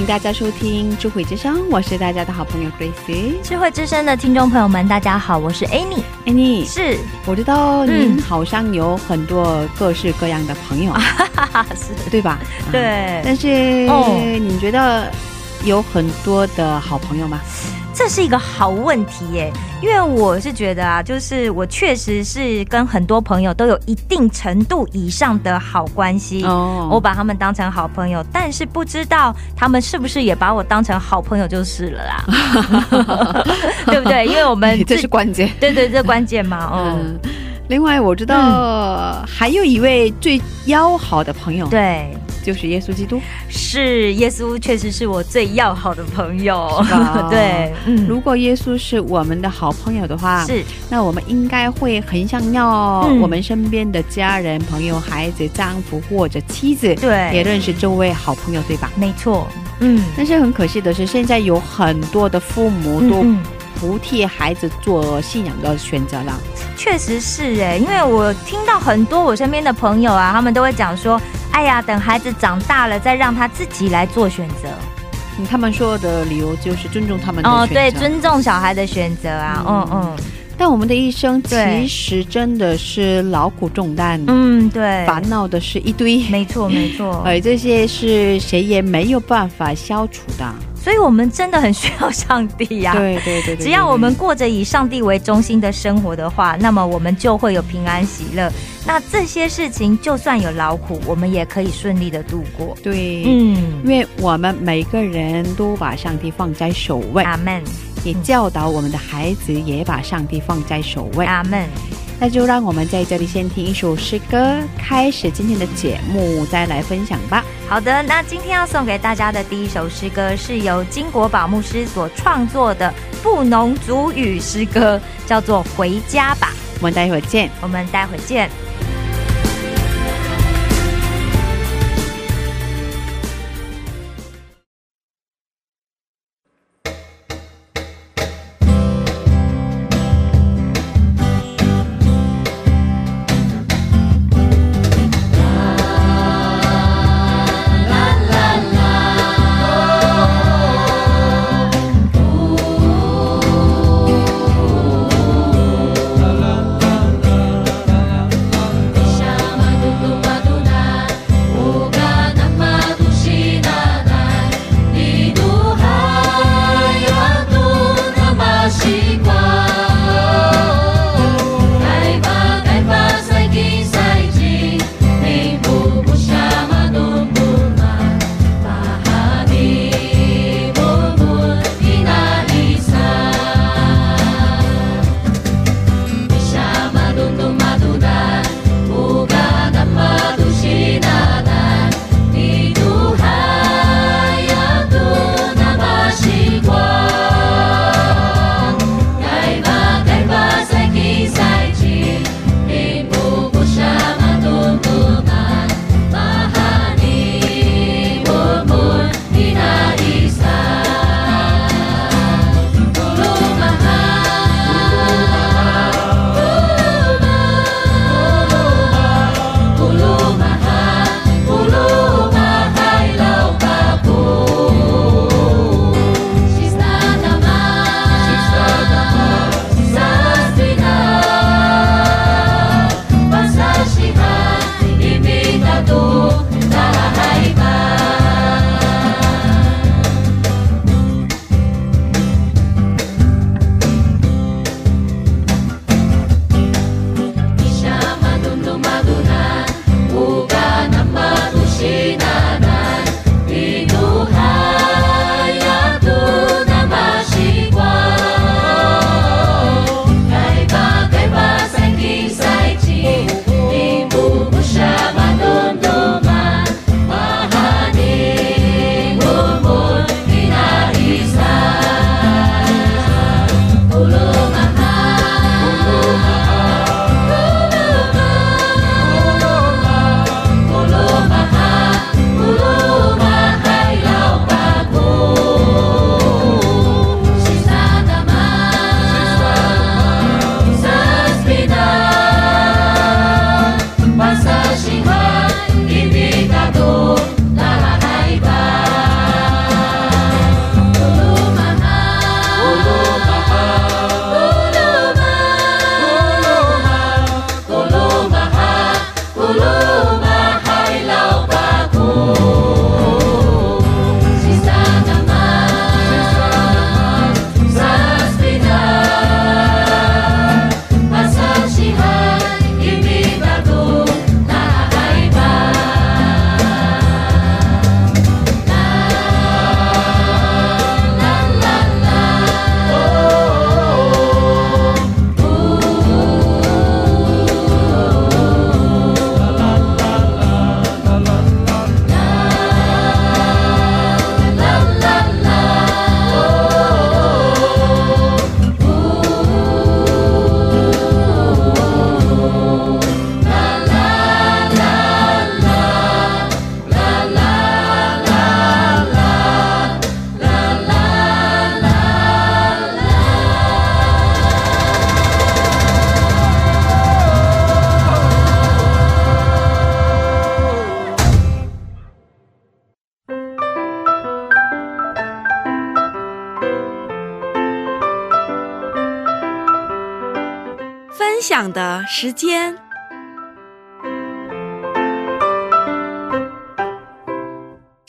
迎大家收听智慧之声，我是大家的好朋友 Grace。智慧之声的听众朋友们，大家好，我是 Annie，哎，你是，我知道您嗯好像有很多各式各样的朋友，是，对吧？啊对，但是哦。你觉得有很多的好朋友吗？这是一个好问题耶，因为我是觉得啊，就是我确实是跟很多朋友都有一定程度以上的好关系。哦我把他们当成好朋友，但是不知道他们是不是也把我当成好朋友就是了啦，对不对？因为我们 这是关键。对对，这关键嘛，嗯，嗯，另外我知道还有一位最要好的朋友，，对，就是耶稣基督。是耶稣，确实是我最要好的朋友，对，嗯，如果耶稣是我们的好朋友的话，是。那我们应该会很想要嗯。我们身边的家人、朋友、孩子、丈夫或者妻子，对。也认识这位好朋友，对吧？没错，嗯，但是很可惜的是，现在有很多的父母都不替孩子做信仰的选择了。确实是哎，因为我听到很多我身边的朋友啊，他们都会讲说，哎呀，等孩子长大了再让他自己来做选择。嗯他们说的理由就是尊重他们的选择。哦，对，尊重小孩的选择啊，嗯嗯但我们的一生其实真的是劳苦重担，嗯，对，烦恼的是一堆，没错没错，而 这些是谁也没有办法消除的。所以我们真的很需要上帝呀、对对对对，只要我们过着以上帝为中心的生活的话，那么我们就会有平安喜乐。那这些事情就算有劳苦，我们也可以顺利的度过。对，嗯因，为我们每个人都把上帝放在首位，阿门，也教导我们的孩子也把上帝放在首位。阿门。那就让我们在这里先听一首诗歌，开始今天的节目，再来分享吧。好的，那今天要送给大家的第一首诗歌是由金国宝牧师所创作的布农族语诗歌，叫做《回家吧》。我们待会儿见。我们待会儿见。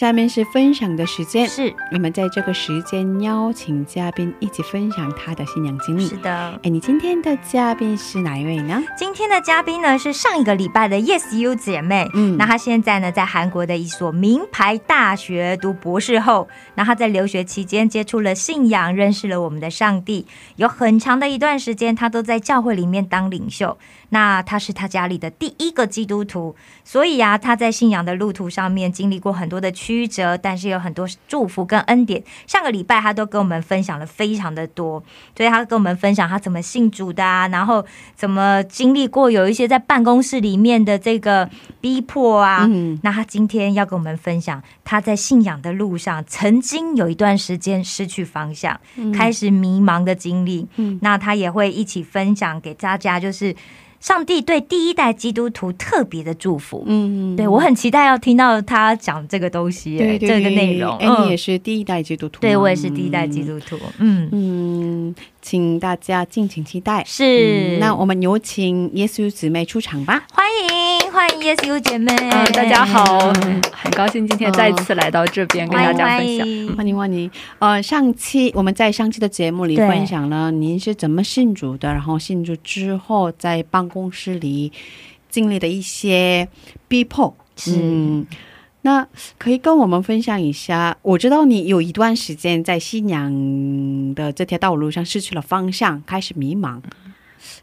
下面是分享的时间，是我们在这个时间邀请嘉宾一起分享他的信仰经历。是的，哎，你今天的嘉宾是哪一位呢？今天的嘉宾呢是上一个礼拜的 Yes You 姐妹，嗯那她现在呢在韩国的一所名牌大学读博士后，那她在留学期间接触了信仰，认识了我们的上帝，有很长的一段时间她都在教会里面当领袖。那她是她家里的第一个基督徒，所以啊，她在信仰的路途上面经历过很多的曲折，但是有很多祝福跟恩典。上个礼拜他都跟我们分享了非常的多，所以他跟我们分享他怎么信主的啊，然后怎么经历过有一些在办公室里面的这个逼迫啊。嗯，那他今天要跟我们分享他在信仰的路上曾经有一段时间失去方向，开始迷茫的经历。嗯那他也会一起分享给大家，就是上帝对第一代基督徒特别的祝福。嗯。对我很期待要听到他讲这个东西这个内容。哎，你也是第一代基督徒吗，对我也是第一代基督徒。嗯，嗯，请大家敬请期待。是。嗯那我们有请耶稣姊妹出场吧。欢迎欢迎 Yes You 姐妹，嗯，大家好，很高兴今天再次来到这边跟大家分享。欢迎欢迎。呃，上期我们在上期的节目里分享了您是怎么信主的，然后信主之后在办公室里经历的一些逼迫。是嗯，那可以跟我们分享一下。我知道你有一段时间在信仰的这条道路上失去了方向，开始迷茫，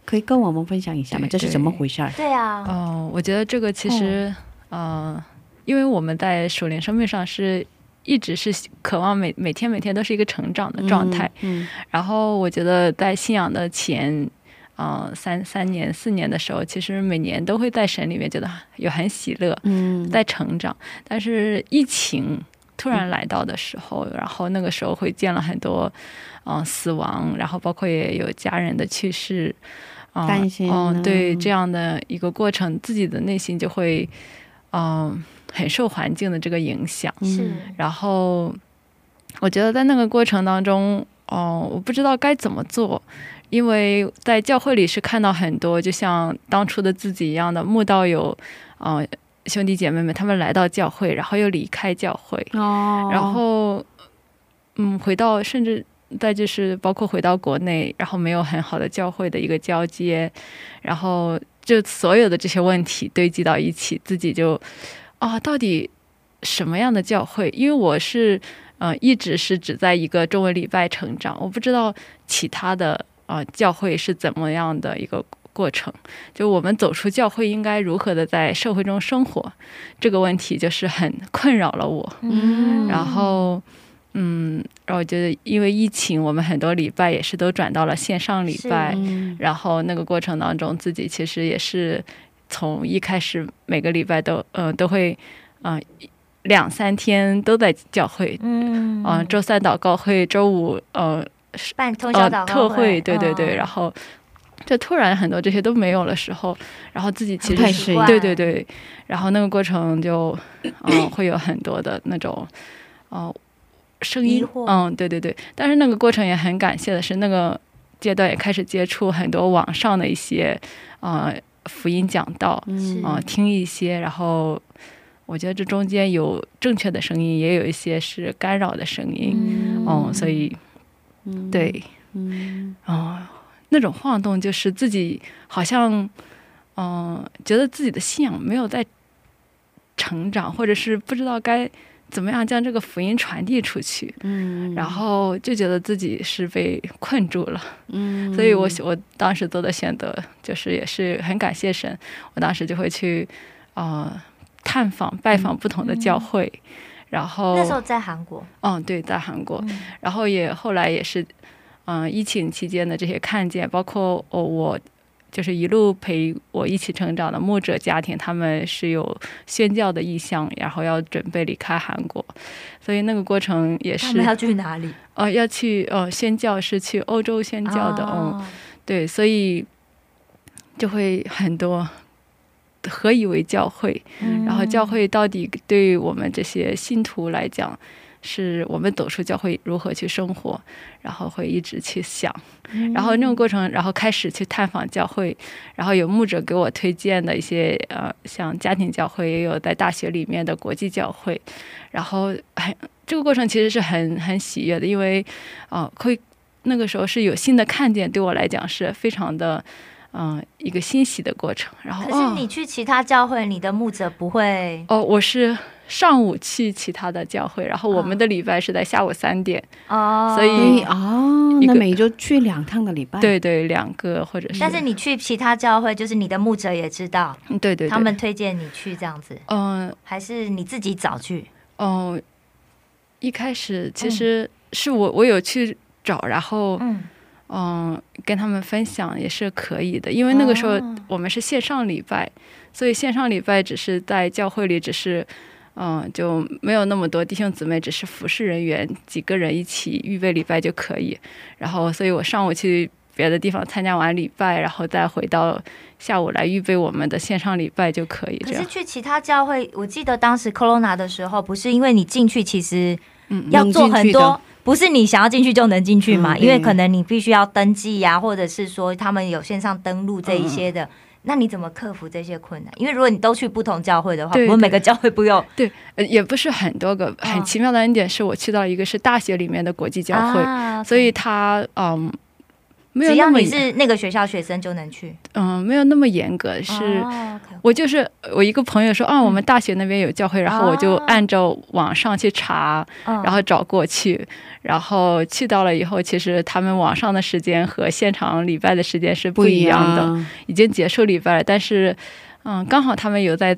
可以跟我们分享一下吗？这是怎么回事儿？对啊，哦、我觉得这个其实，呃，因为我们在属灵生命上是一直是渴望每每天每天都是一个成长的状态。嗯，然后我觉得在信仰的前。呃，三三年四年的时候，其实每年都会在神里面觉得有很喜乐，嗯在成长。但是疫情突然来到的时候，然后那个时候会见了很多，嗯、死亡，然后包括也有家人的去世，嗯担心嗯、对嗯这样的一个过程，自己的内心就会，嗯、很受环境的这个影响。是然后我觉得在那个过程当中，哦、我不知道该怎么做，因为在教会里是看到很多，就像当初的自己一样的慕道友，呃，兄弟姐妹们，他们来到教会，然后又离开教会，哦，然后，嗯，回到甚至。再就是包括回到国内，然后没有很好的教会的一个交接，然后就所有的这些问题堆积到一起，自己就啊，到底什么样的教会？因为我是嗯一直是只在一个中文礼拜成长，我不知道其他的啊、呃教会是怎么样的一个过程。就我们走出教会应该如何的在社会中生活，这个问题就是很 困扰了我。嗯然后，嗯，然后我觉得因为疫情，我们很多礼拜也是都转到了线上礼拜，嗯然后那个过程当中，自己其实也是从一开始每个礼拜都呃都会呃两三天都在教会，嗯嗯、周三祷告会，周五呃办通宵呃祷告特会，对对嗯。对，然后就突然很多这些都没有的时候，然后自己其实是对对对，然后那个过程就嗯、呃会有很多的那种哦、呃声音，嗯对对对，但是那个过程也很感谢的是那个阶段也开始接触很多网上的一些呃福音讲道，嗯啊、听一些，然后我觉得这中间有正确的声音，也有一些是干扰的声音，嗯。嗯，所以嗯。对，嗯。哦，那种晃动就是自己好像，嗯、觉得自己的信仰没有在成长，或者是不知道该怎么样将这个福音传递出去，嗯。然后就觉得自己是被困住了。嗯。所以我。我当时做的选择就是也是很感谢神，我当时就会去呃探访拜访不同的教会，然后那时候在韩国，嗯对，在韩国，嗯。然后也后来也是嗯、疫情期间的这些看见，包括我我。就是一路陪我一起成长的牧者家庭，他们是有宣教的意向，然后要准备离开韩国，所以那个过程也是他们要去哪里？呃要去呃宣教是去欧洲宣教的，嗯，哦。对，所以就会很多何以为教会？嗯。然后教会到底对于我们这些信徒来讲，是我们走出教会如何去生活，然后会一直去想，嗯。然后那种过程，然后开始去探访教会，然后有牧者给我推荐的一些呃，像家庭教会，也有在大学里面的国际教会，然后很这个过程其实是很很喜悦的，因为啊、呃会那个时候是有新的看见，对我来讲是非常的嗯、一个欣喜的过程，然后可是你去其他教会，你的牧者不会哦，我是上午去其他的教会，然后我们的礼拜是在下午三点，哦，所以哦，那每周去两趟的礼拜，对对，两个或者是，但是你去其他教会，就是你的牧者也知道，嗯对对对，他们推荐你去这样子，嗯还是你自己找去？哦，一开始其实是我我有去找，然后嗯，嗯跟他们分享也是可以的，因为那个时候哦我们是线上礼拜，所以线上礼拜只是在教会里只是。嗯，就没有那么多弟兄姊妹，只是服侍人员几个人一起预备礼拜就可以。然后，所以我上午去别的地方参加完礼拜，然后再回到下午来预备我们的线上礼拜就可以。这样，可是去其他教会，我记得当时 Corona 的时候，不是因为你进去，其实嗯，要做很能进去的多，不是你想要进去就能进去嘛？嗯因为可能你必须要登记呀、或者是说他们有线上登录这一些的。那你怎么克服这些困难？因为如果你都去不同教会的话，对对不是每个教会不用对，呃，也不是很多个。很哦奇妙的恩典是我去到一个是大学里面的国际教会，啊所以他嗯没有只要么你是那个学校学生就能去。嗯没有那么严格，是、我就是我一个朋友说啊，我们大学那边有教会，然后我就哦。按照网上去查，嗯。然后找过去，然后去到了以后，其实他们网上的时间和现场礼拜的时间是不不一一样的。样，已经结束礼拜了，但是，嗯，刚好他们有在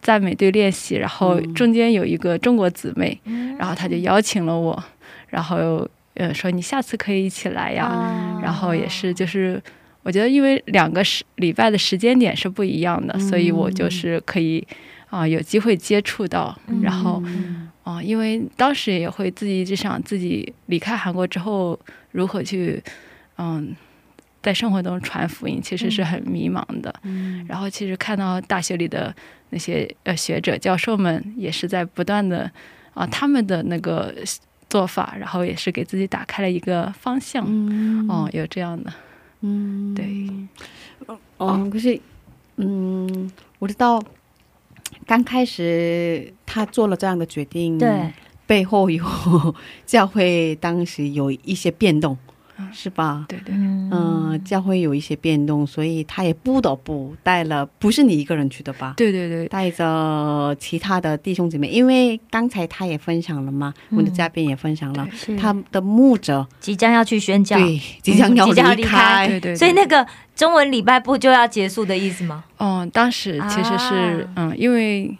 赞美队练习，然后嗯。中间有一个中国姊妹，嗯然后她就。邀请了我，然后呃说你下次可以一起来呀，哦然后也是就是。我觉得，因为两个时礼拜的时间点是不一样的，所以我就是可以啊、有机会接触到，嗯。然后嗯。啊、因为当时也会自己一直想自己离开韩国之后如何去，嗯，在生活中传福音，其实是很迷茫的。嗯。然后其实看到大学里的那些呃学者教授们也是在不断的啊、他们的那个做法，然后也是给自己打开了一个方向。嗯。哦，有这样的，嗯。对，哦，可是，嗯，我知道，刚开始他做了这样的决定，对，背后有 教会当时有一些变动，嗯是吧？对对，嗯、教会有一些变动，所以他也不得不带了，不是你一个人去的吧？对对对，带着其他的弟兄姐妹，因为刚才他也分享了嘛，我们的嘉宾也分享了，他的牧者即将要去宣教，对即将要即将要离离开。开，对对对。所以那个中文礼拜不就要结束的意思吗？嗯，当时其实是、啊。嗯，因为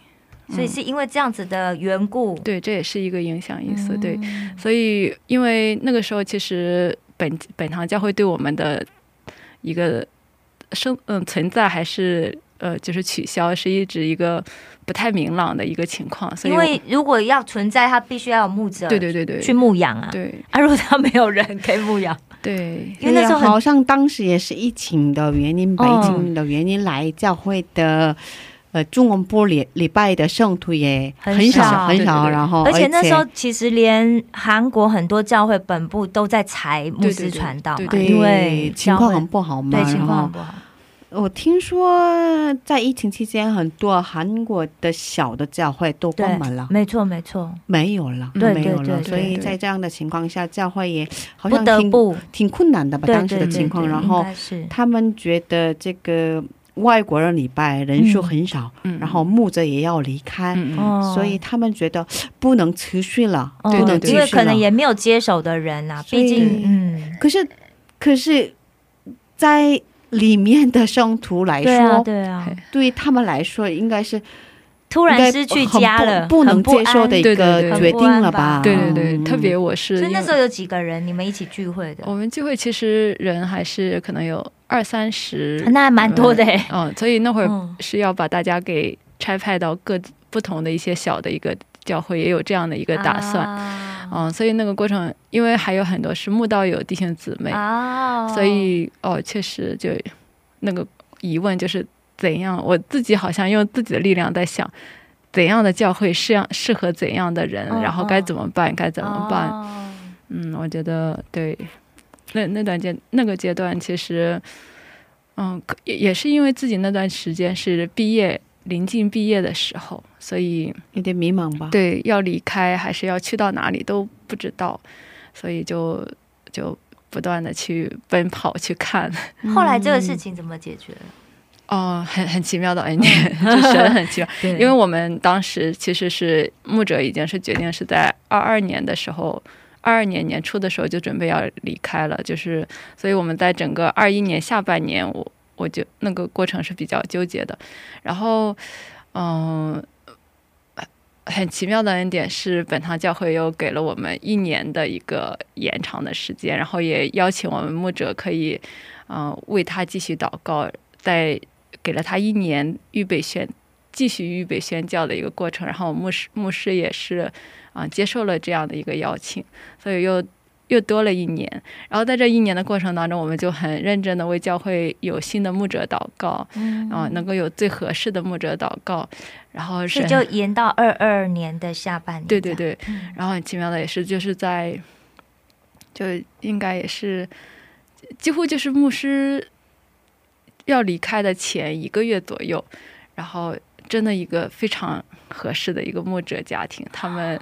所以是因为这样子的缘故，对，这也是一个影响因素，对，嗯。所以因为那个时候其实本本堂教会对我们的一个生嗯存在还是呃就是取消，是一直一个不太明朗的一个情况，所以因为如果要存在，它必须要有牧者对对对对去牧养啊。对啊，如果他没有人可以牧养，对因为那时候好像当时也是疫情的原因，嗯北京的原因来教会的。呃，中文部礼礼拜的圣徒也很很少少很少，然后而且那时候其实连韩国很多教会本部都在裁牧师传道嘛，对对因为情况很不好嘛，对情况很不好。我听说在疫情期间，很多韩国的小的教会都关门了，没错没错，没有了，对没有了。所以在这样的情况下，教会也好像挺得不挺困难的吧，当时的情况。然后他们觉得这个外国人礼拜人数很少，嗯。然后牧者也要离开。所以他们觉得不能持续了，哦。不能继续了。因为可能也没有接手的人啊、毕竟嗯，可是，可是，在里面的圣徒来说，对啊对啊，对他们来说，应该是突然失去家了，不不能接受的一对对个决定了吧？对对对，嗯。特别我是那时候有几个人你们一起聚会的？我们聚会其实人还是可能有二三十，那还蛮多的哎、嗯，所以那会儿嗯。是要把大家给拆派到各自不同的一些小的一个教会，也有这样的一个打算。啊。嗯，所以那个过程，因为还有很多是慕道友弟兄姊妹，哦。所以哦，确实就那个疑问就是怎样，我自己好像用自己的力量在想，怎样的教会适样适合怎样的人，嗯然后该怎么办，该怎么办。哦。嗯，我觉得对，那那段阶那个阶段，其实，嗯，可也也是因为自己那段时间是毕业临近毕业的时候，所以有点迷茫吧？，对要离开还是要去到哪里都不知道，所以就就不断的去奔跑去看。后来这个事情怎么解决？哦，很很奇妙的恩典，就神很奇妙。因为我们当时其实是牧者已经是决定是在二二年的时候，二二年年初的时候就准备要离开了，就是所以我们在整个二一年下半年，我我就那个过程是比较纠结的。然后，嗯。很奇妙的一点是，本堂教会又给了我们一年的一个延长的时间，然后也邀请我们牧者可以，嗯、为他继续祷告，在给了他一年预备宣继续预备宣教的一个过程，然后牧师牧师也是啊、接受了这样的一个邀请，所以又又多了一年。然后在这一年的过程当中，我们就很认真的为教会有新的牧者祷告，嗯啊、能够有最合适的牧者祷告，然后是就延到二二年的下半年。对对，对，嗯然后很奇妙的也是，就是在，就应该也是，几乎就是牧师要离开的前一个月左右，然后真的一个非常合适的一个牧者家庭，他们，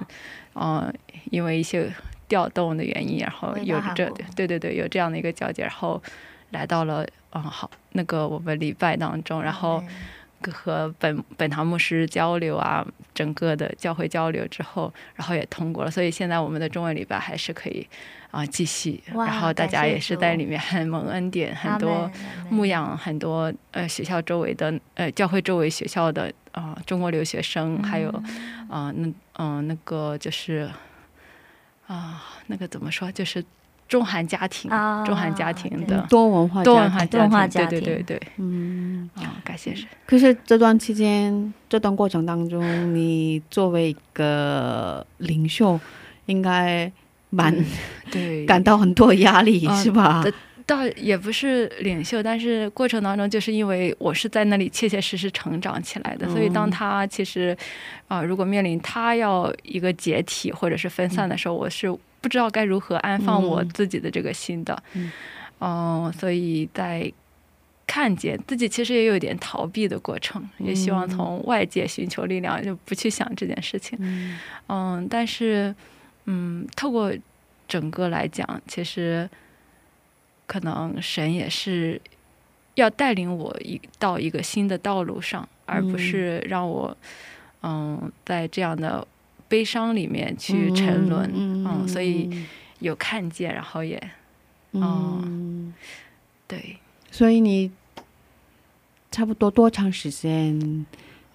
嗯、因为一些调动的原因，然后有这对对对有这样的一个交接，然后来到了嗯好那个我们礼拜当中，然后。嗯和本本堂牧师交流啊，整个的教会交流之后，然后也通过了，所以现在我们的中文礼拜还是可以啊、继续，然后大家也是在里面很蒙恩典，很多牧养很多呃学校周围的呃教会周围学校的啊、中国留学生，还有啊、那嗯、那个就是啊、那个怎么说就是中韩家庭，啊中韩家庭的多文化多文化多文化家庭，家庭对对对对，嗯，啊、感谢神。可是这段期间，这段过程当中，你作为一个领袖，应该蛮 对，感到很多压力，嗯是吧？对倒也不是领袖，但是过程当中，就是因为我是在那里切切实实成长起来的，所以当他其实啊、如果面临他要一个解体或者是分散的时候，我是不知道该如何安放我嗯自己的这个心的，嗯。嗯、所以在看见自己其实也有一点逃避的过程，也希望从外界寻求力量，就不去想这件事情。嗯。嗯，但是，嗯，透过整个来讲，其实可能神也是要带领我一到一个新的道路上，而不嗯。是让我，嗯，在这样的悲伤里面去沉沦。嗯所以有看见，然后也嗯，对，所以你差不多多长时间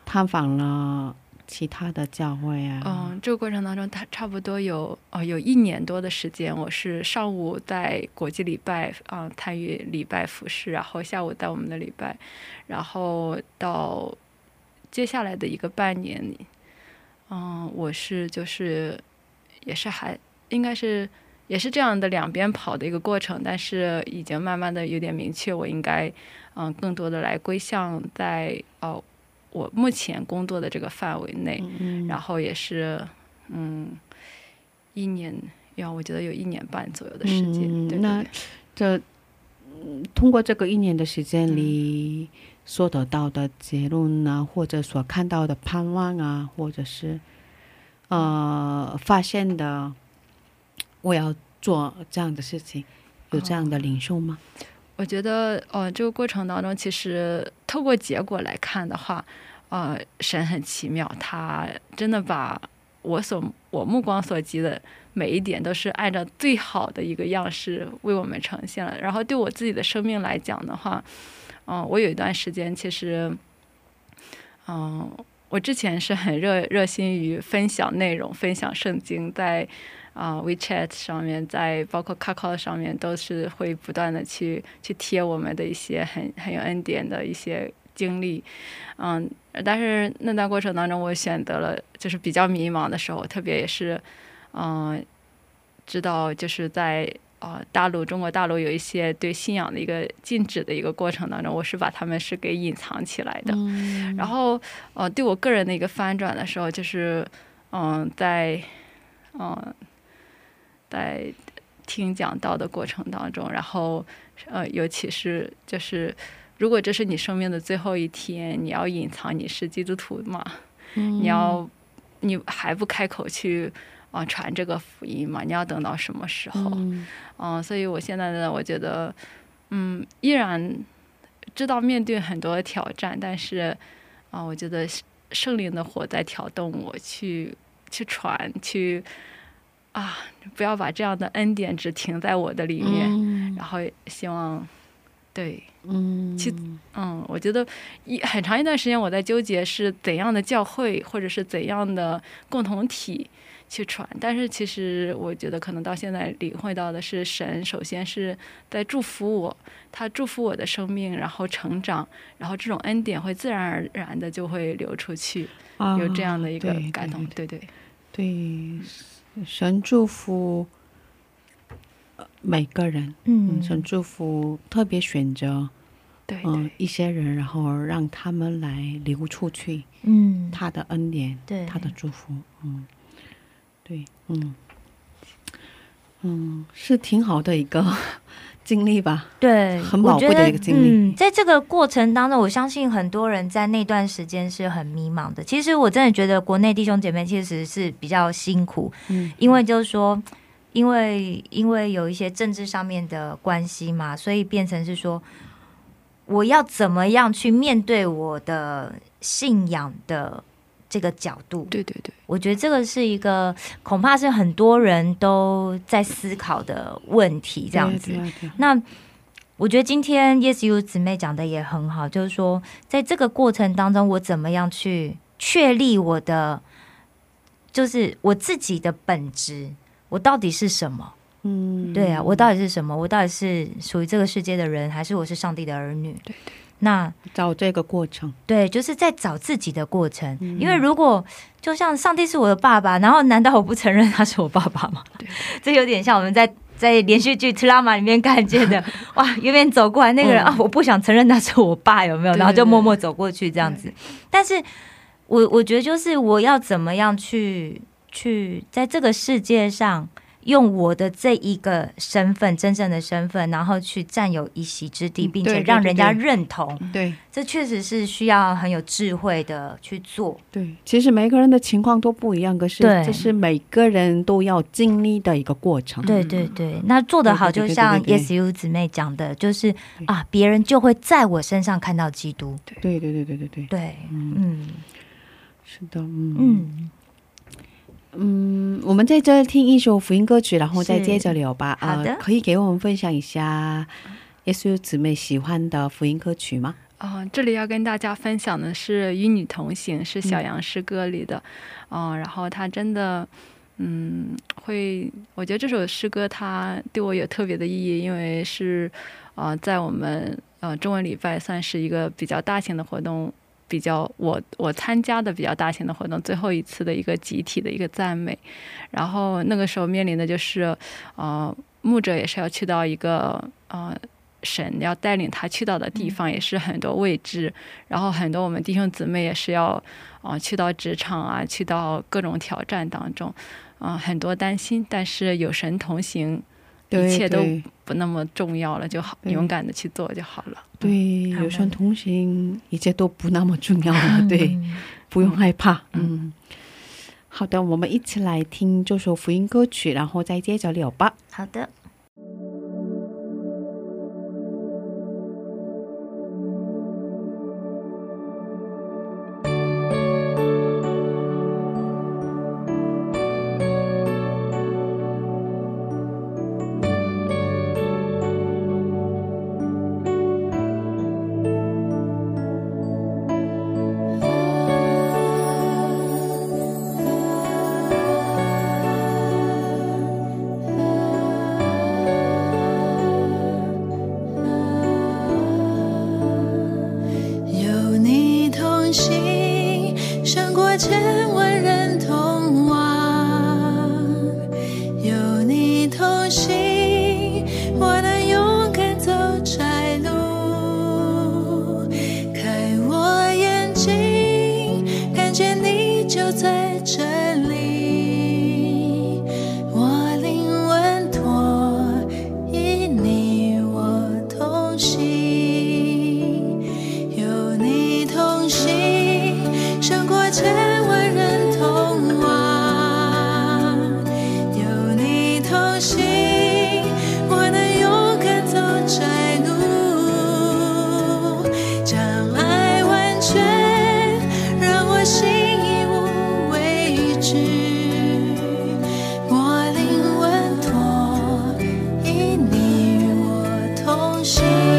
探访了其他的教会啊？嗯，这个过程当中，他差不多有哦有一年多的时间，我是上午在国际礼拜啊、参与礼拜服饰，然后下午在我们的礼拜，然后到接下来的一个半年里，嗯，我是就是也是还应该是也是这样的两边跑的一个过程，但是已经慢慢的有点明确，我应该嗯更多的来归向在哦我目前工作的这个范围内。嗯，然后也是，嗯，一年，要，我觉得有一年半左右的时间。对对嗯那这嗯通过这个一年的时间嗯里所得到的结论啊，或者所看到的盼望啊，或者是呃发现的，我要做这样的事情，有这样的领袖吗？我觉得，呃，这个过程当中，其实透过结果来看的话，呃，神很奇妙，他真的把我所我目光所及的每一点，都是按照最好的一个样式为我们呈现了。然后对我自己的生命来讲的话，嗯、我有一段时间其实，嗯、我之前是很热热心于分享内容、分享圣经，在啊、WeChat 上面，在包括 Kakao 上面，都是会不断的去去贴我们的一些很很有恩典的一些经历，嗯，但是那段过程当中，我选择了就是比较迷茫的时候，特别也是，嗯、知道就是在呃大陆中国大陆有一些对信仰的一个禁止的一个过程当中，我是把他们是给隐藏起来的。嗯然后呃，对我个人的一个翻转的时候，就是嗯、在嗯、在听讲道的过程当中，然后呃，尤其是就是。如果这是你生命的最后一天，你要隐藏你是基督徒嘛？你要你还不开口去啊、传这个福音嘛？你要等到什么时候？嗯嗯，所以我现在呢，我觉得，嗯，依然知道面对很多挑战，但是啊、我觉得圣灵的火在挑动我去去传，去啊，不要把这样的恩典只停在我的里面，嗯然后希望对。嗯去嗯，我觉得一很长一段时间我在纠结是怎样的教会或者是怎样的共同体去传，但是其实我觉得可能到现在领会到的是神首先是在祝福我，他祝福我的生命，然后成长，然后这种恩典会自然而然的就会流出去，啊有这样的一个感动，对对对。对，神祝福呃每个人，嗯，嗯，神祝福特别选择对嗯、对一些人，然后让他们来流出去嗯，他的恩典，对，他的祝福，嗯，对，嗯。嗯，是挺好的一个 经历吧，对，很宝贵的一个经历。嗯，在这个过程当中，我相信很多人在那段时间是很迷茫的。其实我真的觉得国内弟兄姐妹其实是比较辛苦，嗯因为就是说，因为因为有一些政治上面的关系嘛，所以变成是说，我要怎么样去面对我的信仰的这个角度。对对对，我觉得这个是一个恐怕是很多人都在思考的问题，这样子。对对对那我觉得今天 Yes You 姊妹讲的也很好，就是说，在这个过程当中，我怎么样去确立我的，就是我自己的本质，我到底是什么？嗯，对啊，我到底是什么？我到底是属于这个世界的人，还是我是上帝的儿女？对那找这个过程，对，就是在找自己的过程。嗯因为如果就像上帝是我的爸爸，然后难道我不承认他是我爸爸吗？对，这有点像我们在在连续剧《特拉玛》里面看见的，哇，远远走过来那个人、嗯啊，我不想承认他是我爸，有没有？然后就默默走过去这样子。但是我我觉得就是我要怎么样去去在这个世界上。用我的这一个身份，真正的身份，然后去占有一席之地，并且让人家认同，对。这确实是需要很有智慧的去做。对，其实每个人的情况都不一样，可是对。这是每个人都要经历的一个过程。对对对，那做得好，就像 Yes You 姊妹讲的，就是啊，别人就会在我身上看到基督。对。对对对对对，对，嗯，嗯。是的，嗯。嗯，嗯，我们在这听一首福音歌曲，然后再接着聊吧。好的呃，可以给我们分享一下耶稣姊妹喜欢的福音歌曲吗？啊、这里要跟大家分享的是《与你同行》，是小杨诗歌里的，嗯、然后他真的，嗯，会，我觉得这首诗歌它对我有特别的意义，因为是，呃，在我们呃中文礼拜算是一个比较大型的活动，比较我我参加的比较大型的活动，最后一次的一个集体的一个赞美，然后那个时候面临的就是，呃，牧者也是要去到一个呃。神要带领他去到的地方也是很多未知，然后很多我们弟兄姊妹也是要啊、呃去到职场啊，去到各种挑战当中，啊、很多担心，但是有神同行，对一切都不那么重要了，就好，勇敢的去做就好了。对，有声同行，一切都不那么重要了。对，嗯不用害怕。嗯嗯，好的，我们一起来听这首福音歌曲，然后再接着聊吧。好的。同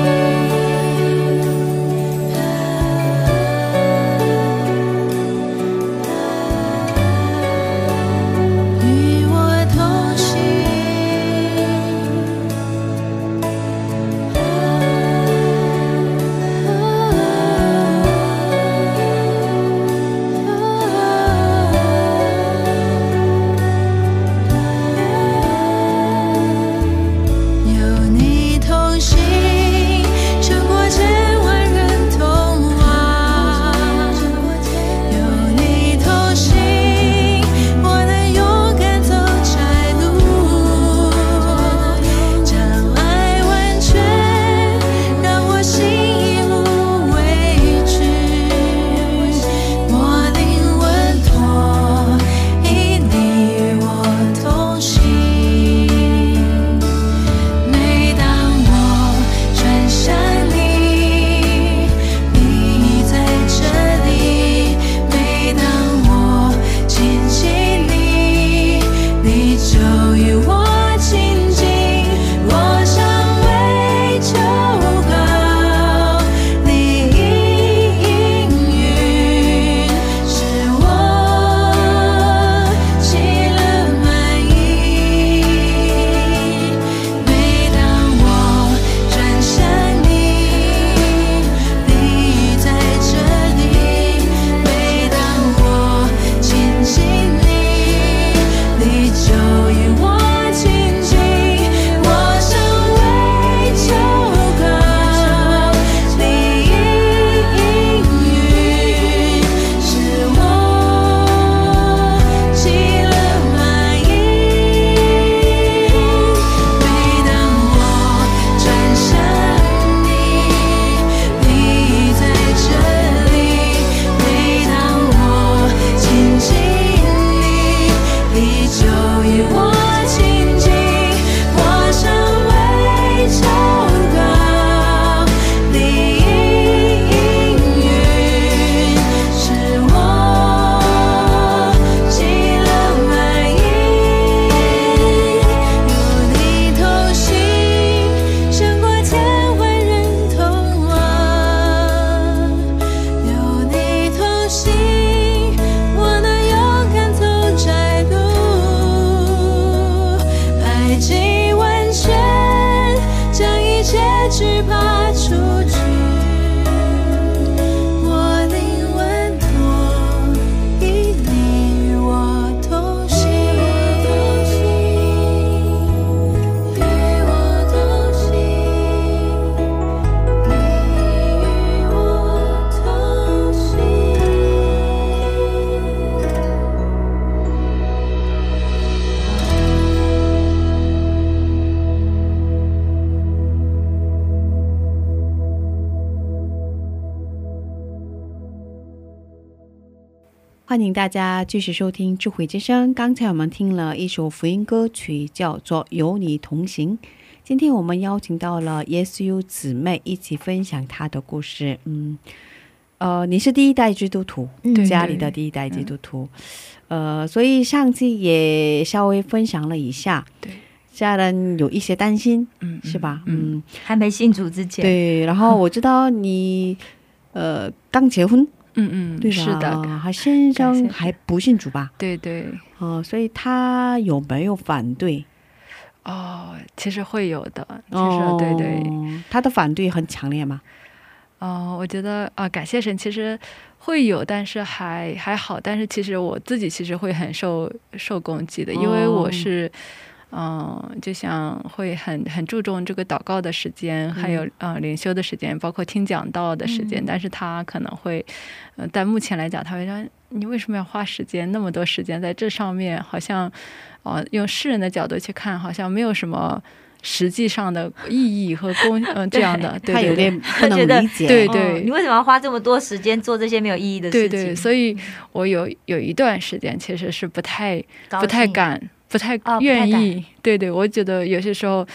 家继续收听智慧之声。刚才我们听了一首福音歌曲，叫做《有你同行》。今天我们邀请到了 YesU 姊妹一起分享她的故事。嗯，呃，你是第一代基督徒，嗯家里的第一代基督徒，呃，所以上次也稍微分享了一下，对，家人有一些担心，嗯，是吧？嗯，嗯，还没信主之前，对。然后我知道你，呃，刚结婚，嗯嗯？是的，他先生还不信主吧？对对。哦，所以他有没有反对？哦，其实会有的，其实、哦，对对，他的反对很强烈吗？哦，我觉得啊、感谢神，其实会有，但是还还好，但是其实我自己其实会很受受攻击的，因为哦我是。嗯，就像会很很注重这个祷告的时间，还有呃灵修的时间，包括听讲道的时间。嗯但是他可能会，呃，在目前来讲，他会说你为什么要花时间那么多时间在这上面？好像，呃，用世人的角度去看，好像没有什么实际上的意义和功，嗯、这样的。对他有点不能理解。哦对对你为什么要花这么多时间做这些没有意义的事情？对对，所以我有有一段时间其实是不太不太敢不太愿敢意。对对，我觉得有些时候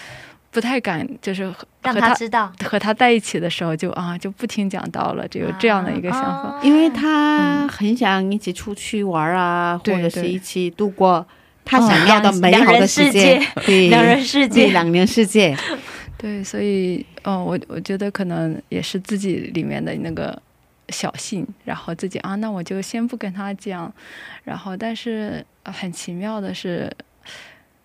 不太敢，就是和让他知道。和他在一起的时候就啊就不听讲道了，就有这样的一个想法。啊因为他很想一起出去玩啊，对或者是一起度过他想要的美好的世界两，对，两人世界对两人世界，对，所以，嗯、我我觉得可能也是自己里面的那个小性，然后自己啊，那我就先不跟他讲，然后，但是、呃很奇妙的是，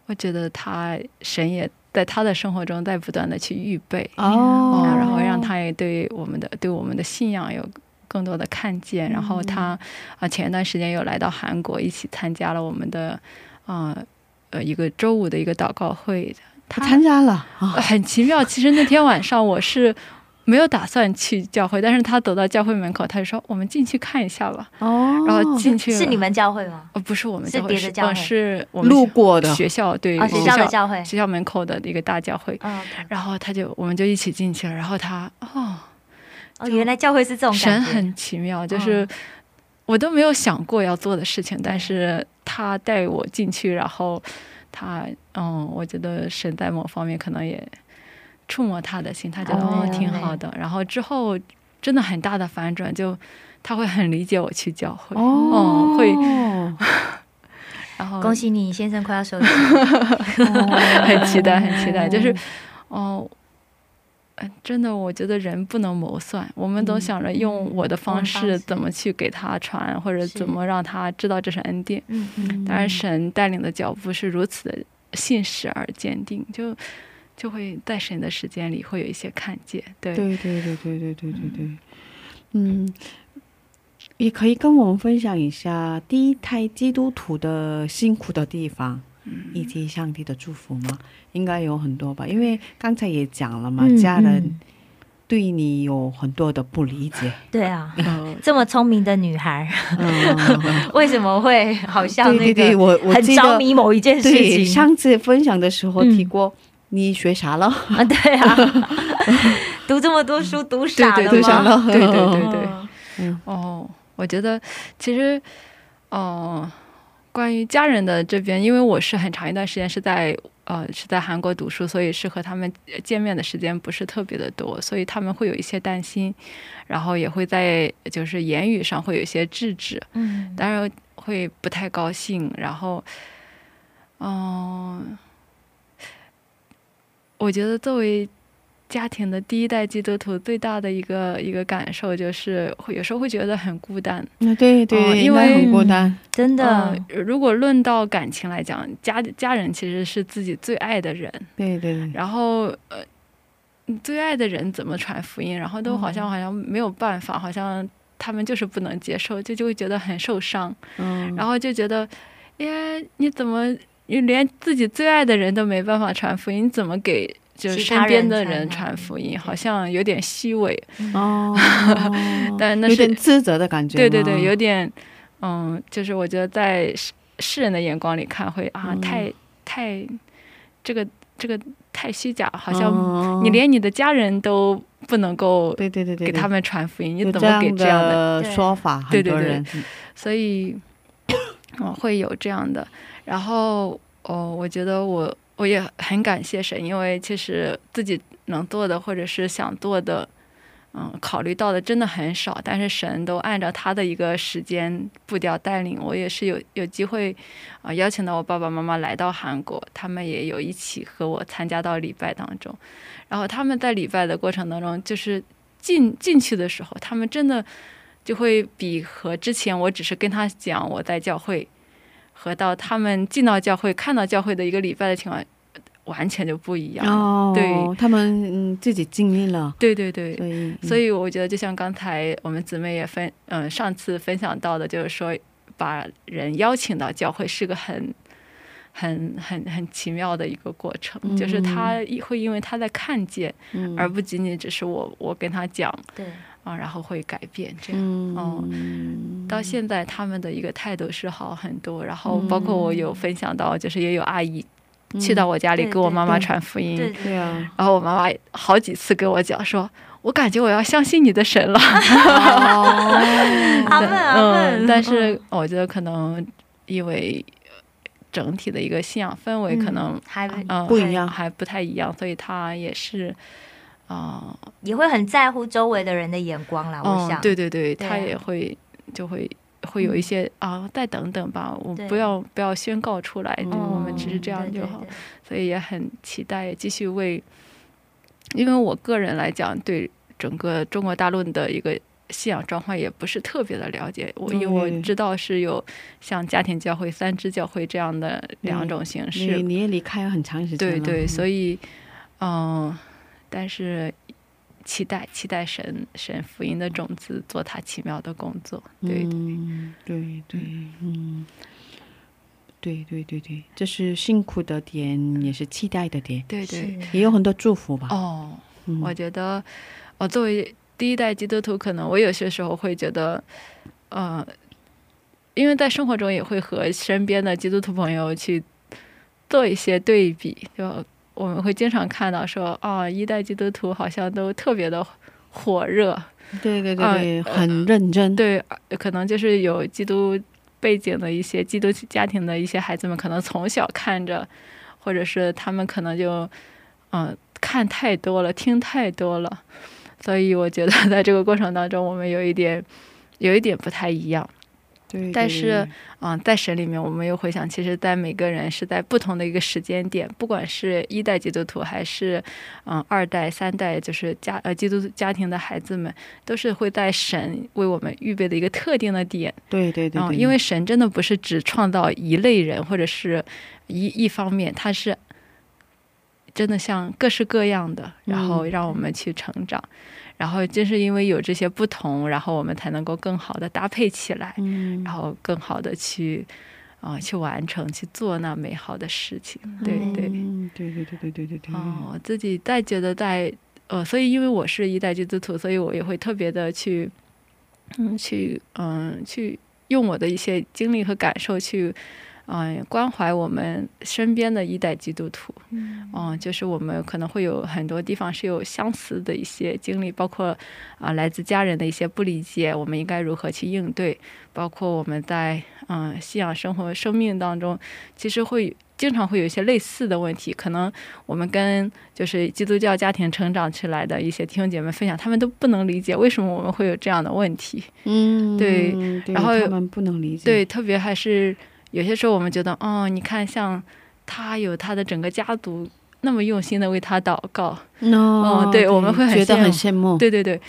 我觉得他神也在他的生活中在不断的去预备，哦嗯，然后让他也对我们的对我们的信仰有更多的看见。然后他啊、前一段时间又来到韩国，一起参加了我们的啊呃一个周五的一个祷告会。他参加了啊，很奇妙，其实那天晚上我是没有打算去教会，但是他走到教会门口，他就说我们进去看一下吧，哦，然后进去了是你们教会吗？哦不是我们是教会，是呃别的教会是我们路过的，学校对哦，学校的教会。学校门口的一个大教会。哦，然后他就，我们就一起进去了。然后他，哦，哦，原来教会是这种神。很奇妙，就是我都没有想过要做的事情，但是他带我进去，然后他，嗯，我觉得神在某方面可能也触摸他的心，他觉得哦哦挺好的。然后之后真的很大的反转，就他会很理解我去教会，哦，嗯会 然后恭喜你，先生快要收职。很期待，很期待，就是，哦。呃真的，我觉得人不能谋算，我们都想着用我的方式式怎么去给他传，或者怎么让他知道这是恩典。嗯嗯，当然，神带领的脚步是如此的信实而坚定，就就会在神的时间里会有一些看见。对，对对对对对对对对，嗯，也可以跟我们分享一下第一胎基督徒的辛苦的地方，以及上帝的祝福吗？应该有很多吧，因为刚才也讲了嘛，嗯家人嗯对你有很多的不理解，对啊，呃，这么聪明的女孩，嗯，为什么会好像那对对对，个我我很着迷某一件事对情？上次分享的时候嗯提过，你学啥了？啊，对啊，读这么多书，读傻了对对对，吗？对对对对。嗯哦，我觉得其实，哦、关于家人的这边，因为我是很长一段时间是在呃是在韩国读书，所以是和他们见面的时间不是特别的多，所以他们会有一些担心，然后也会在就是言语上会有一些制止，嗯，当然会不太高兴，然后，嗯、我觉得作为家庭的第一代基督徒，最大的一个一个感受就是会有时候会觉得很孤单。嗯，对对，哦因为应该很孤单，真的嗯，如果论到感情来讲，家家人其实是自己最爱的人，对对。对，然后呃，最爱的人怎么传福音，然后都好像好像没有办法，好像他们就是不能接受，就就会觉得很受伤，嗯，然后就觉得，哎呀，你怎么你连自己最爱的人都没办法传福音，你怎么给就是身边的人传福音？好像有点虚伪，哦，但那有是点自责的感觉，对对对，有点，嗯，就是我觉得在世世人的眼光里看会啊，嗯太太这个这个太虚假，好像像你连你的家人都不能够哦对对对对给他们传福音，你怎么给这样的？说法？对对对很多人所以，嗯，会有这样的。然后，哦，我觉得我我也很感谢神，因为其实自己能做的或者是想做的，嗯，考虑到的真的很少，但是神都按照他的一个时间步调带领我，也是有有机会啊、邀请到我爸爸妈妈来到韩国，他们也有一起和我参加到礼拜当中，然后他们在礼拜的过程当中，就是进进去的时候，他们真的就会比和之前我只是跟他讲我在教会，和到他们进到教会看到教会的一个礼拜的情况，完全就不一样。哦，对他们嗯自己经历了，对对对，所以所以我觉得，就像刚才我们姊妹也分，嗯、上次分享到的，就是说，把人邀请到教会是个很、很、很、很奇妙的一个过程，嗯就是他会因为他在看见，嗯。而不仅仅只是我我跟他讲对，啊，然后会改变这样。嗯哦到现在他们的一个态度是好很多，然后包括我有分享到，就是也有阿姨去到我家里给我妈妈传福音，对对啊，然后我妈妈好几次跟我讲说，我感觉我要相信你的神了。哦阿门阿门嗯，但是我觉得可能因为整体的一个信仰氛围可能嗯还嗯、不一样还不太一样，所以他也是，啊、也会很在乎周围的人的眼光啦。我嗯想，，对对对，他也会就会会有一些、啊，再等等吧，我不要不要宣告出来，对我们只是嗯这样就好，对对对。所以也很期待继续为，因为我个人来讲，对整个中国大陆的一个信仰状况也不是特别的了解，我因为我嗯知道是有像家庭教会、三支教会这样的两种形式，你你也离开了很长时间，对对，所以以，嗯、但是期待期待神神福音的种子做他奇妙的工作，对，嗯，对对，嗯，对对对对，这是辛苦的点，也是期待的点，对对，也有很多祝福吧。哦，嗯我觉得我作为第一代基督徒，可能我有些时候会觉得，呃，因为在生活中也会和身边的基督徒朋友去做一些对比，就我们会经常看到说，啊，一代基督徒好像都特别的火热，对对对啊对，很认真。对，呃可能就是有基督背景的一些基督家庭的一些孩子们，可能从小看着，或者是他们可能就嗯、呃看太多了，听太多了，所以我觉得在这个过程当中，我们有一点有一点不太一样。对，对但是嗯、在神里面，我们又回想，其实，在每个人是在不同的一个时间点，不管是一代基督徒，还是嗯、二代、三代，就是家呃基督家庭的孩子们，都是会在神为我们预备的一个特定的点。对对对嗯，对，因为神真的不是只创造一类人或者是一一方面，他是真的像各式各样的，然后让我们去成长。然后正是因为有这些不同，然后我们才能够更好的搭配起来，嗯然后更好的去啊、去完成去做那美好的事情。对对。嗯对对对对对对对，哦，我自己再觉得在呃，所以因为我是一代基督徒，所以我也会特别的去，嗯，去嗯，去用我的一些经历和感受去，嗯、关怀我们身边的一代基督徒。嗯、就是我们可能会有很多地方是有相似的一些经历，包括啊、来自家人的一些不理解，我们应该如何去应对，包括我们在嗯、信仰生活生命当中，其实会经常会有一些类似的问题，可能我们跟就是基督教家庭成长起来的一些弟兄姐妹分享，他们都不能理解为什么我们会有这样的问题。嗯对对然后他们不能理解，对，特别还是有些时候我们觉得，哦，你看像他有他的整个家族那么用心的为他祷告，哦对我们会很觉得很羡慕，对对对，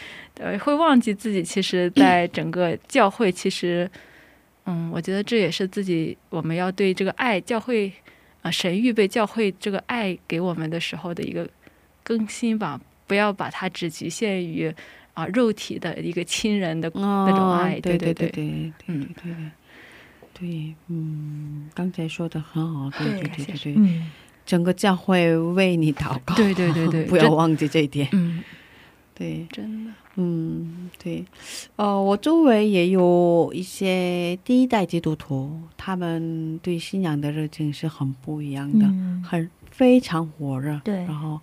呃，会忘记自己其实在整个教会，其实，嗯，我觉得这也是自己我们要对这个爱教会啊、神预备教会这个爱给我们的时候的一个更新吧，不要把它只局限于啊、肉体的一个亲人的哦，那种爱。对对对对对。对嗯。对对对，嗯，刚才说的很好，对对对对对对，嗯，整个教会为你祷告，对对对对 不要忘记这一点，嗯，对，真的，嗯，对，呃，我周围也有一些第一代基督徒，他们对信仰的热情是很不一样的，嗯。很非常火热，对。然后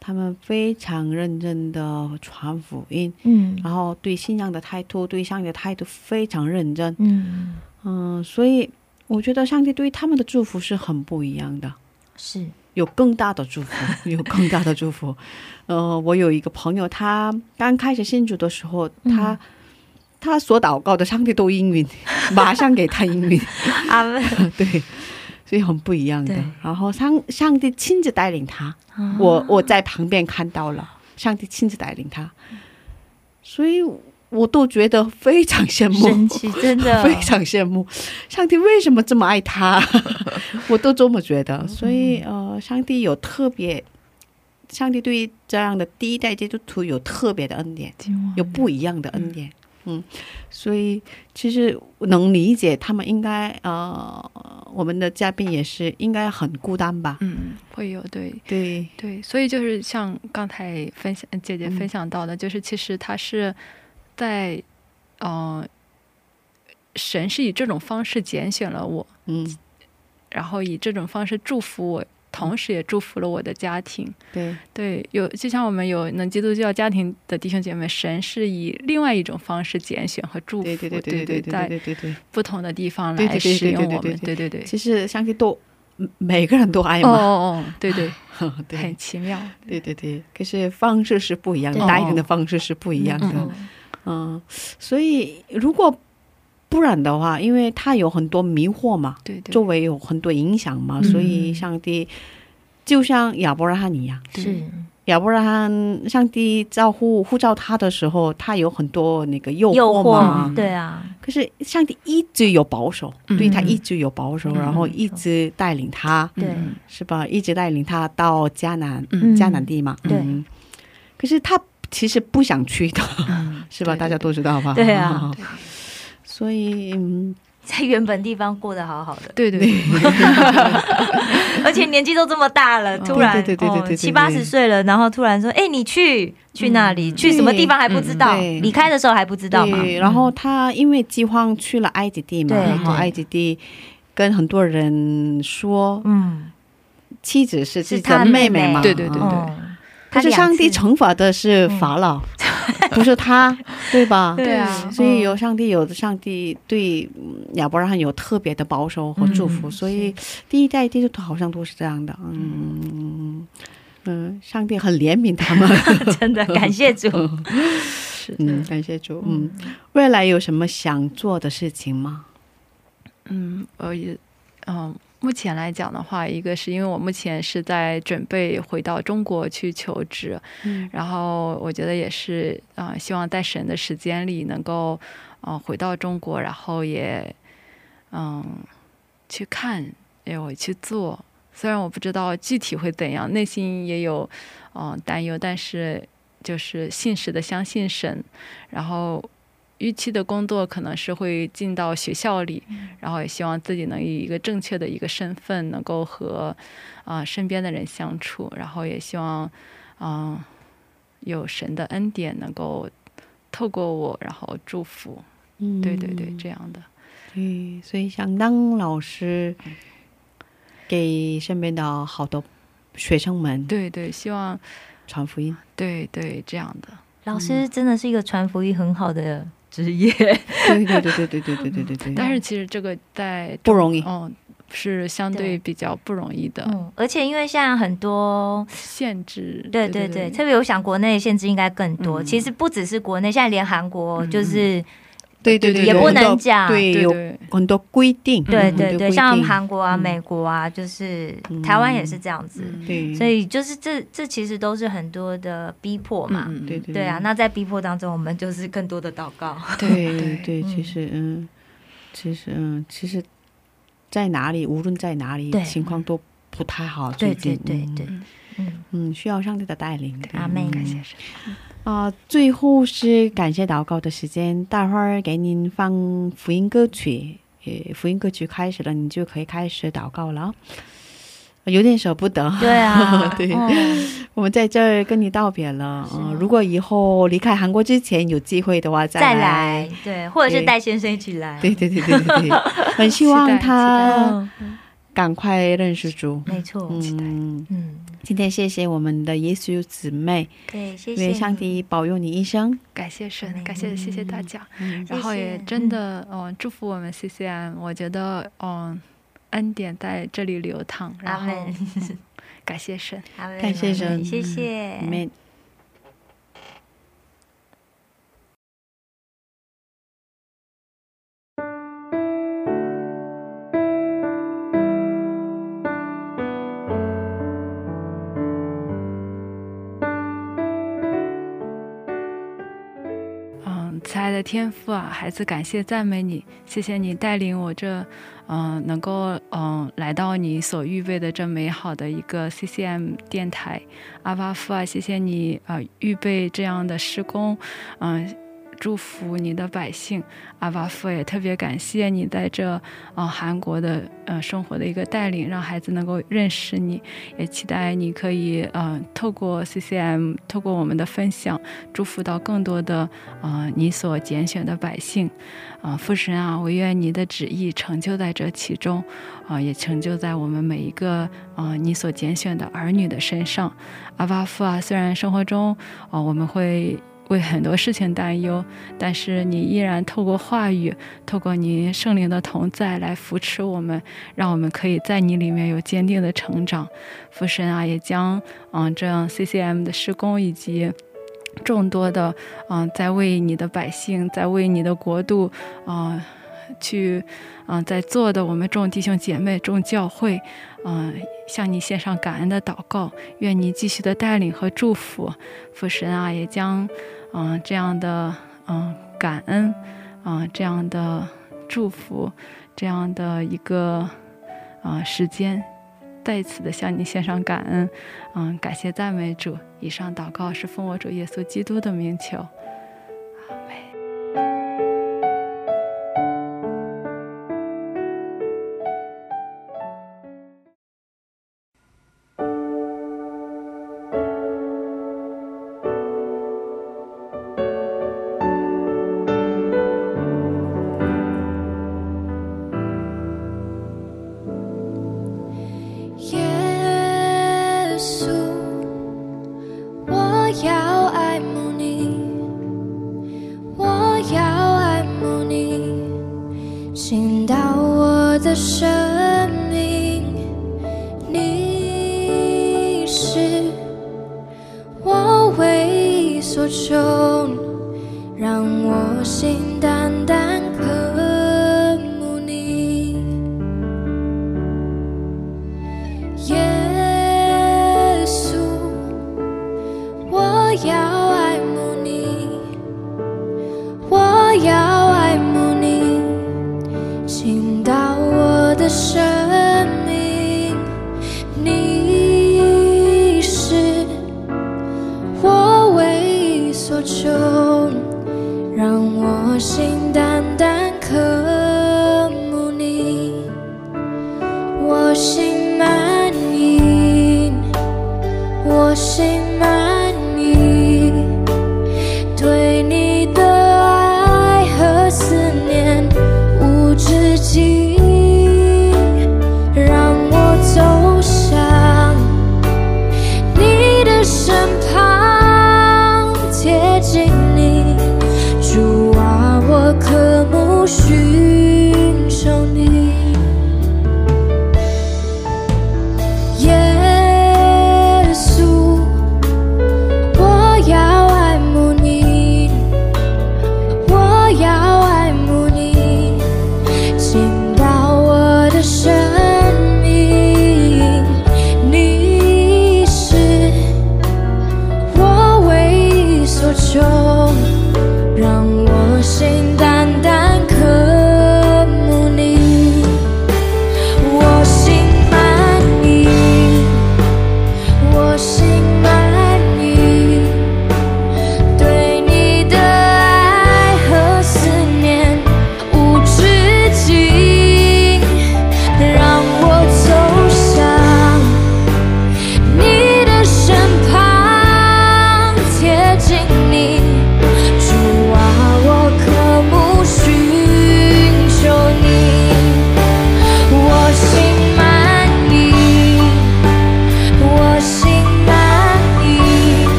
他们非常认真的传福音，嗯。然后对信仰的态度、对上帝的态度非常认真，嗯，嗯，所以我觉得上帝对他们的祝福是很不一样的。是，有更大的祝福，有更大的祝福。呃，我有一个朋友，他刚开始信主的时候，他、嗯他所祷告的上帝都应允，马上给他应允，阿门。对，所以很不一样的。然后上上帝亲自带领他，啊我我在旁边看到了，上帝亲自带领他，所以我都觉得非常羡慕，神奇，真的 非常羡慕，上帝为什么这么爱他？我都这么觉得。所以呃，上帝有特别，上帝对这样的第一代基督徒有特别的恩典，有不一样的恩典。嗯，所以其实能理解他们应该呃，我们的嘉宾也是应该很孤单吧？嗯，会有对。对，对，所以就是像刚才分享姐姐分嗯享到的，就是其实他是在，呃，神是以这种方式拣选了我，嗯然后以这种方式祝福我，同时也祝福了我的家庭。对对，有就像我们有能基督教家庭的弟兄姐妹，神是以另外一种方式拣选和祝福，对对对对对对对在对对对，不同的地方来使用我们。对对对。其实相信都嗯每个人都爱哦嘛，哦哦，对 对，对很奇妙。对对对，可是方式是不一样的，答应的方式是不一样的。嗯嗯，所以如果不然的话，因为他有很多迷惑嘛，对对，周围有很多影响嘛，嗯。所以上帝就像亚伯拉罕一样，是。亚伯拉罕上帝招呼呼召他的时候，他有很多那个诱诱惑嘛。惑，，对啊，可是上帝一直有保守，嗯。对他一直有保守，嗯。然后一直带领他，对。嗯是吧？一直带领他到迦南，嗯。迦南地嘛，对。嗯。可是他其实不想去的，嗯 是吧？大家都知道吧？对啊，所以嗯，在原本地方过得好好的，对对对，而且年纪都这么大了，突然对对对对七八十岁了，然后突然说：“哎，你去去那里，去什么地方还不知道，离开的时候还不知道嘛。”，然后他因为饥荒去了埃及地嘛，然后埃及地跟很多人说嗯，妻子是自己的是他的妹妹妹嘛，对对对对。哦可是上帝惩罚的是法老，不是他，对吧？对啊，所以有上帝，有的上帝对嗯亚伯拉罕有特别的保守和祝福，嗯所以第一代、第二代好像都是这样的。嗯嗯，上帝很怜悯他们。真的感谢主。嗯，感谢主。嗯，未来有什么想做的事情吗？嗯，我也，嗯、目前来讲的话，一个是因为我目前是在准备回到中国去求职，嗯然后我觉得也是啊、希望在神的时间里能够，呃，回到中国，然后也，嗯，去看，也我去做。虽然我不知道具体会怎样，内心也有，嗯、担忧，但是就是信实的相信神，然后预期的工作可能是会进到学校里，然后也希望自己能以一个正确的一个身份，能够和啊、身边的人相处，然后也希望嗯、有神的恩典能够透过我，然后祝福，嗯。对对对，这样的，对，所以想当老师，给身边的好多学生们对对，希望传福音。对对这样的，老师真的是一个传福音很好的职业，对对对对对对对对对对。但是其实这个在不容易。嗯，是相对对。比较不容易的嗯，而且因为现在很多，限制，对对对，特别我想国内限制应该更多。嗯。其实不只是国内，现在连韩国嗯。就是对对对，也不能讲对，有对对很多规定。对对对，像韩国啊、嗯美国啊，就是嗯台湾也是这样子。嗯对，所以就是这这其实都是很多的逼迫嘛。对对对啊，那在逼迫当中，我们就是更多的祷告。对对对，嗯其实嗯，其实嗯，其实，在哪里，无论在哪里对，情况都不太好。对最近对对嗯对嗯，嗯，需要上帝的带领。对阿妹感谢神。啊、最后是感谢祷告的时间，待会儿给您放福音歌曲，呃，福音歌曲开始了，你就可以开始祷告了。有点舍不得，对啊，对嗯我们在这儿跟你道别了。是嗯、如果以后离开韩国之前有机会的话，再再来来，对，或者是带先生一起来。对对对对对对，很希望他嗯，赶快认识主。没错。嗯，嗯，今天谢谢我们的耶稣姊妹，对，谢谢。上帝保佑你一生。感谢神，嗯。感谢谢谢大家，嗯然后也真的嗯祝福我们 CCM，我觉得嗯恩典在这里流淌，然后 感谢神。感谢神。谢谢。嗯，天赋啊，孩子感谢赞美你，谢谢你带领我这，嗯，能够嗯来到你所预备的这美好的一个 CCM 电台，阿巴夫啊，谢谢你啊、预备这样的施工，嗯。祝福你的百姓。阿巴父也特别感谢你在这呃韩国的呃生活的一个带领，让孩子能够认识你，也期待你可以呃透过 CCM，透过我们的分享，祝福到更多的呃你所拣选的百姓。啊、父神啊，我愿你的旨意成就在这其中，啊、也成就在我们每一个啊、你所拣选的儿女的身上。阿巴父啊，虽然生活中啊、我们会为很多事情担忧，但是你依然透过话语，透过你圣灵的同在来扶持我们，让我们可以在你里面有坚定的成长。父神啊，也将嗯这样 CCM 的施工以及众多的嗯、在为你的百姓，在为你的国度啊、去嗯、在座的我们众弟兄姐妹、众教会，嗯、向你献上感恩的祷告，愿你继续的带领和祝福。父神啊，也将嗯、这样的嗯、感恩，嗯、这样的祝福，这样的一个啊、时间，再次的向你献上感恩，嗯，感谢赞美主。以上祷告是奉我主耶稣基督的名求，阿门。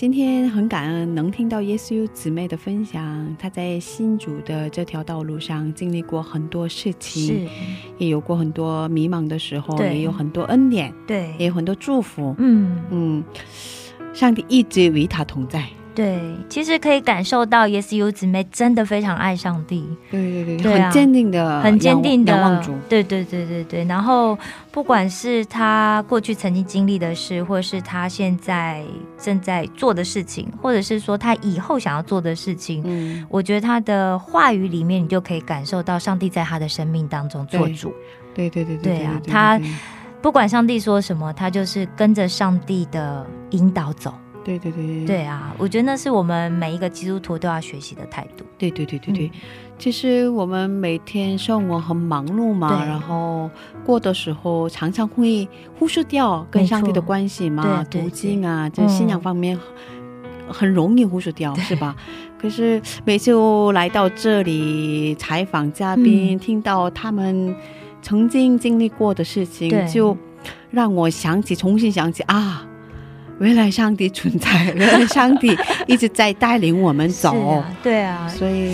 今天很感恩能听到耶稣姊妹的分享，她在信主的这条道路上经历过很多事情，是，也有过很多迷茫的时候，对也有很多恩典，对，也有很多祝福。嗯，嗯，上帝一直与他同在。对，其实可以感受到 Yes 姊妹真的非常爱上帝，对对对，对啊很坚定的，很坚定的。对对对对对。然后不管是他过去曾经经历的事，或者是他现在正在做的事情，或者是说他以后想要做的事情，嗯，我觉得他的话语里面，你就可以感受到上帝在他的生命当中做对主。对对对对对啊他不管上帝说什么，他就是跟着上帝的引导走。对对对对对。啊，我觉得那是我们每一个基督徒都要学习的态度。对对对对对。嗯，其实我们每天生活很忙碌嘛，然后过的时候常常会忽视掉跟上帝的关系嘛，对对读经啊，在信仰方面很很容易忽视掉，是吧？可是每次我来到这里采访嘉宾，嗯。听到他们曾经经历过的事情，就让我想起，重新想起啊。原来上帝存在，原来上帝一直在带领我们走，对啊，所以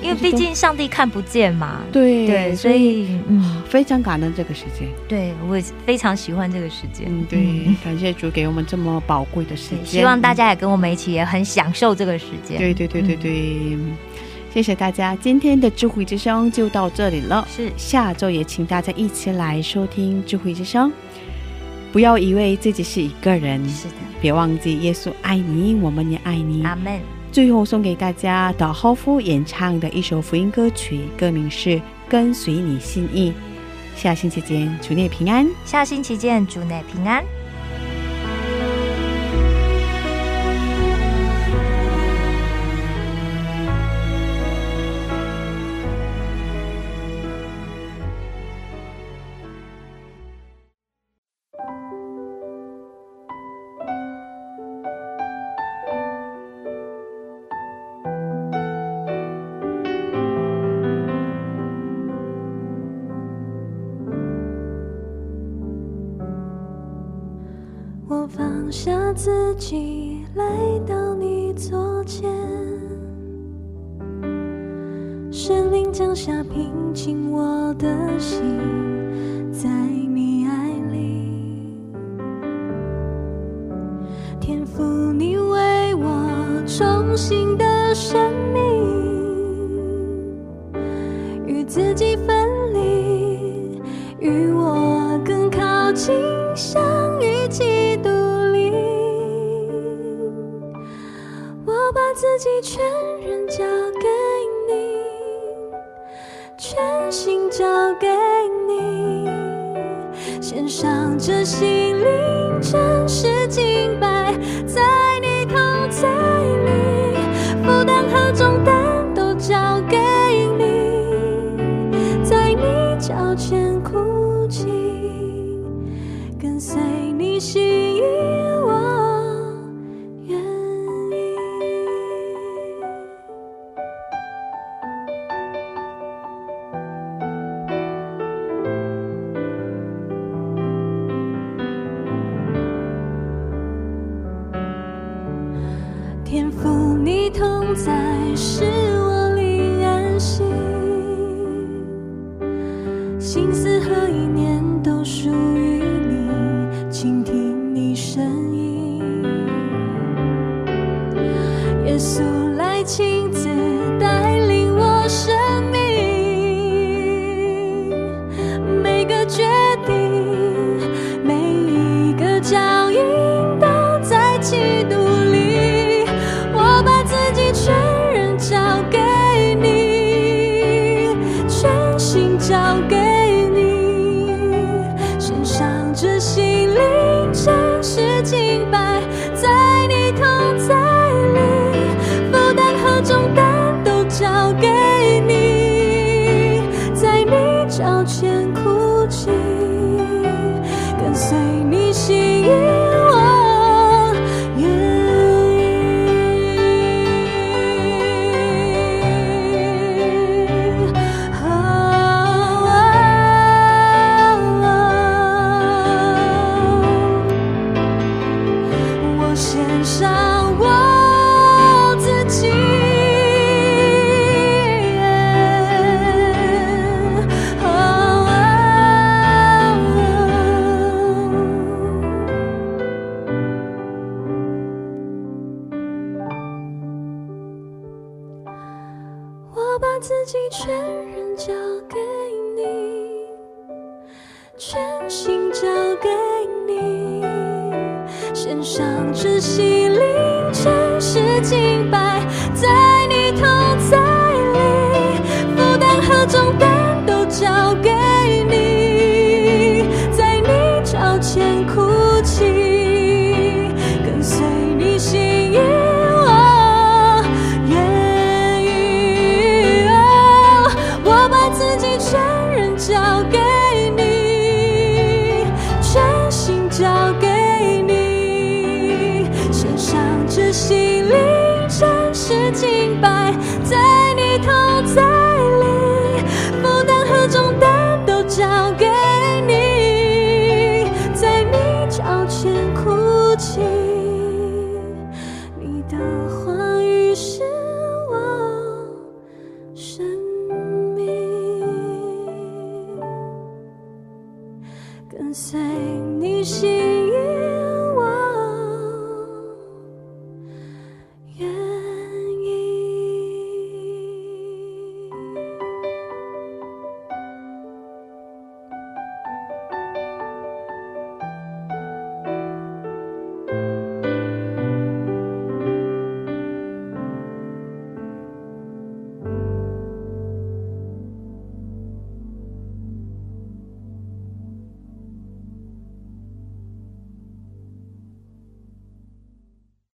因为毕竟上帝看不见嘛。对对，所以嗯，非常感恩这个时间。对我也非常喜欢这个时间。嗯，对，感谢主给我们这么宝贵的时对，间。希望大家也跟我们一起也很享受这个时间。对对对对对，谢谢大家，今天的智慧之声就到这里了。是下周也请大家一起来收听智慧之声。不要以为自己是一个人，是的，别忘记耶稣爱你，我们也爱你。阿门。最后送给大家的浩夫演唱的一首福音歌曲，歌名是《跟随你心意》。下星期见，主内平安。下星期见，祝内平安。心全人交给你，全心交给你，献上窒息灵。